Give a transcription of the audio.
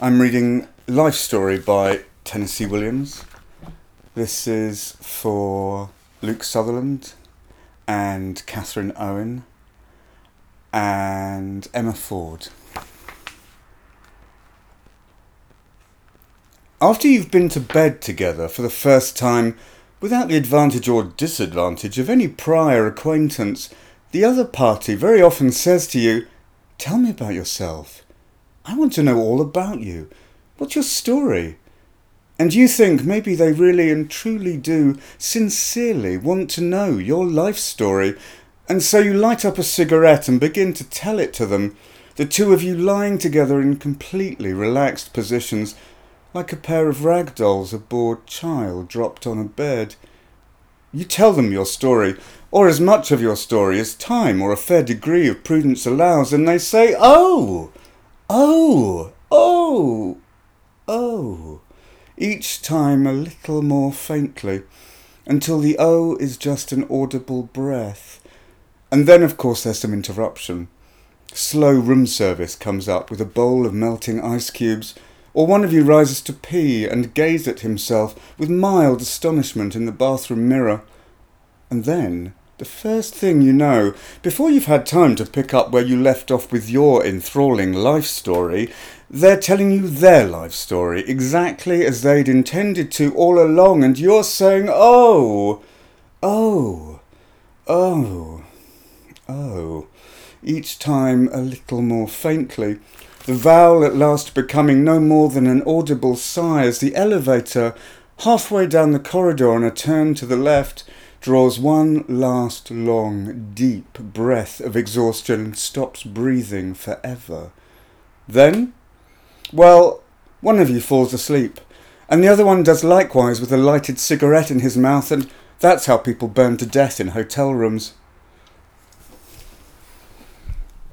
I'm reading Life Story by Tennessee Williams. This is for Luke Sutherland and Catherine Owen and Emma Ford. After you've been to bed together for the first time, without the advantage or disadvantage of any prior acquaintance, the other party very often says to you, Tell me about yourself. I want to know all about you. What's your story? And you think maybe they really and truly do sincerely want to know your life story, and so you light up a cigarette and begin to tell it to them, the two of you lying together in completely relaxed positions, like a pair of rag dolls a bored child dropped on a bed. You tell them your story, or as much of your story as time or a fair degree of prudence allows, and they say, Oh! Oh, oh, oh, each time a little more faintly, until the oh is just an audible breath. And then, of course, there's some interruption. Slow room service comes up with a bowl of melting ice cubes, or one of you rises to pee and gaze at himself with mild astonishment in the bathroom mirror. And then the first thing you know, before you've had time to pick up where you left off with your enthralling life story, they're telling you their life story exactly as they'd intended to all along, and you're saying, oh, oh, oh, oh, each time a little more faintly, the vowel at last becoming no more than an audible sigh as the elevator, halfway down the corridor on a turn to the left, draws one last long, deep breath of exhaustion and stops breathing forever. Then, well, one of you falls asleep, and the other one does likewise with a lighted cigarette in his mouth, and that's how people burn to death in hotel rooms.